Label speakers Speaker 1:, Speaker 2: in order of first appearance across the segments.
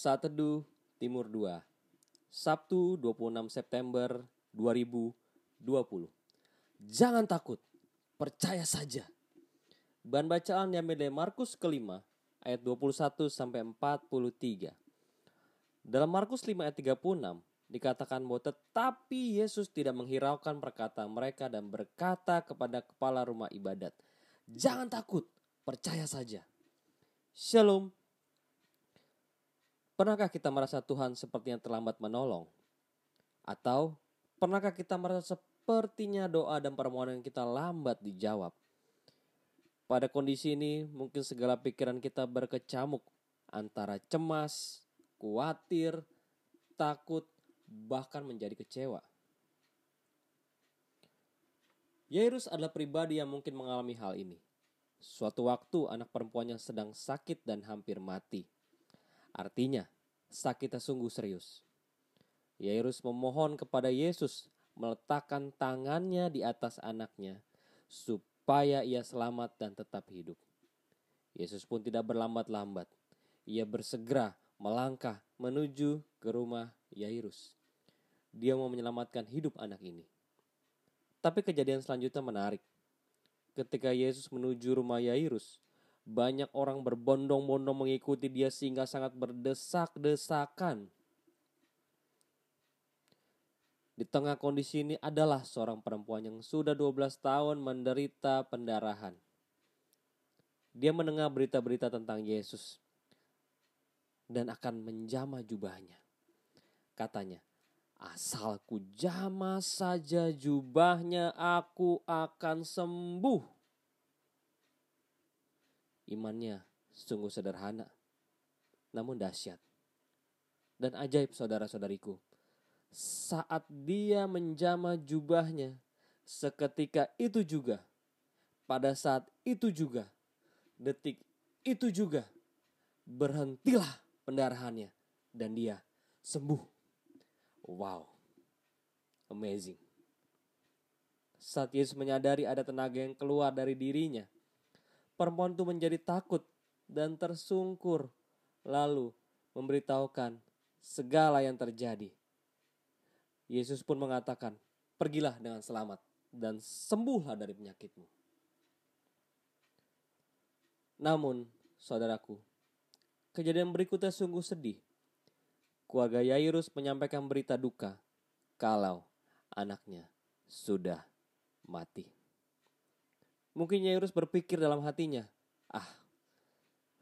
Speaker 1: Saat Teduh Timur 2 Sabtu 26 September 2020 Jangan takut, percaya saja. Bahan bacaan yang dari Markus kelima ayat 21 sampai 43. Dalam Markus 5 ayat 36 dikatakan bahwa tetapi Yesus tidak menghiraukan perkataan mereka dan berkata kepada kepala rumah ibadat, "Jangan takut, percaya saja." Shalom. Pernahkah kita merasa Tuhan sepertinya terlambat menolong? Atau pernahkah kita merasa sepertinya doa dan permohonan kita lambat dijawab? Pada kondisi ini mungkin segala pikiran kita berkecamuk antara cemas, khawatir, takut, bahkan menjadi kecewa. Yairus adalah pribadi yang mungkin mengalami hal ini. Suatu waktu anak perempuannya sedang sakit dan hampir mati. Artinya, sakitnya sungguh serius. Yairus memohon kepada Yesus meletakkan tangannya di atas anaknya supaya ia selamat dan tetap hidup. Yesus pun tidak berlambat-lambat. Ia bersegera melangkah menuju ke rumah Yairus. Dia mau menyelamatkan hidup anak ini. Tapi kejadian selanjutnya menarik. Ketika Yesus menuju rumah Yairus, banyak orang berbondong-bondong mengikuti dia sehingga sangat berdesak-desakan. Di tengah kondisi ini adalah seorang perempuan yang sudah 12 tahun menderita pendarahan. Dia mendengar berita-berita tentang Yesus dan akan menjama jubahnya. Katanya, asalku jama saja jubahnya aku akan sembuh. Imannya sungguh sederhana, namun dahsyat. Dan ajaib saudara-saudariku, saat dia menjama jubahnya, seketika itu juga, pada saat itu juga, detik itu juga, berhentilah pendarahannya dan dia sembuh. Wow, amazing. Saat Yesus menyadari ada tenaga yang keluar dari dirinya, Perempuan itu menjadi takut dan tersungkur, lalu memberitahukan segala yang terjadi. Yesus pun mengatakan, "Pergilah dengan selamat dan sembuhlah dari penyakitmu." Namun, saudaraku, kejadian berikutnya sungguh sedih. Keluarga Yairus menyampaikan berita duka kalau anaknya sudah mati. Mungkin Yairus berpikir dalam hatinya, ah,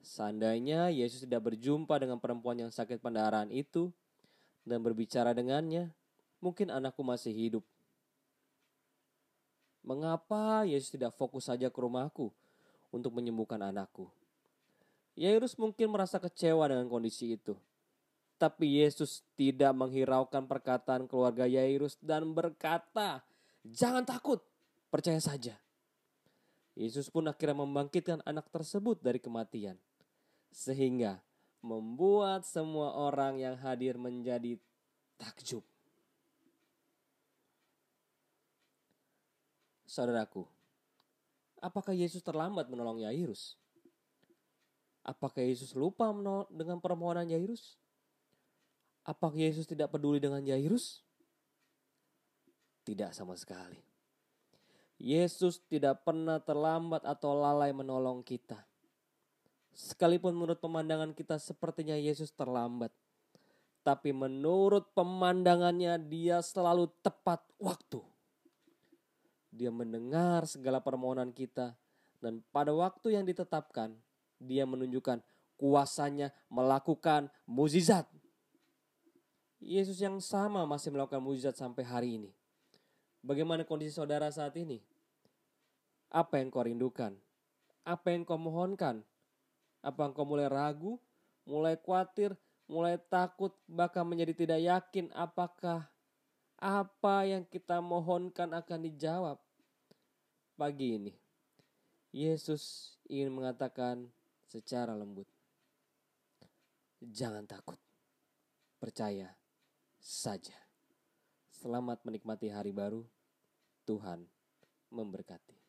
Speaker 1: seandainya Yesus tidak berjumpa dengan perempuan yang sakit pendarahan itu dan berbicara dengannya, mungkin anakku masih hidup. Mengapa Yesus tidak fokus saja ke rumahku untuk menyembuhkan anakku? Yairus mungkin merasa kecewa dengan kondisi itu. Tapi Yesus tidak menghiraukan perkataan keluarga Yairus dan berkata, "Jangan takut, percaya saja." Yesus pun akhirnya membangkitkan anak tersebut dari kematian. Sehingga membuat semua orang yang hadir menjadi takjub. Saudaraku, apakah Yesus terlambat menolong Yairus? Apakah Yesus lupa dengan permohonan Yairus? Apakah Yesus tidak peduli dengan Yairus? Tidak sama sekali. Yesus tidak pernah terlambat atau lalai menolong kita. Sekalipun menurut pemandangan kita sepertinya Yesus terlambat. Tapi menurut pemandangannya dia selalu tepat waktu. Dia mendengar segala permohonan kita. Dan pada waktu yang ditetapkan dia menunjukkan kuasanya melakukan mukjizat. Yesus yang sama masih melakukan mukjizat sampai hari ini. Bagaimana kondisi saudara saat ini? Apa yang kau rindukan? Apa yang kau mohonkan? Apa engkau mulai ragu, mulai khawatir, mulai takut, bahkan menjadi tidak yakin apakah apa yang kita mohonkan akan dijawab? Pagi ini, Yesus ingin mengatakan secara lembut, "Jangan takut, percaya saja." Selamat menikmati hari baru. Tuhan memberkati.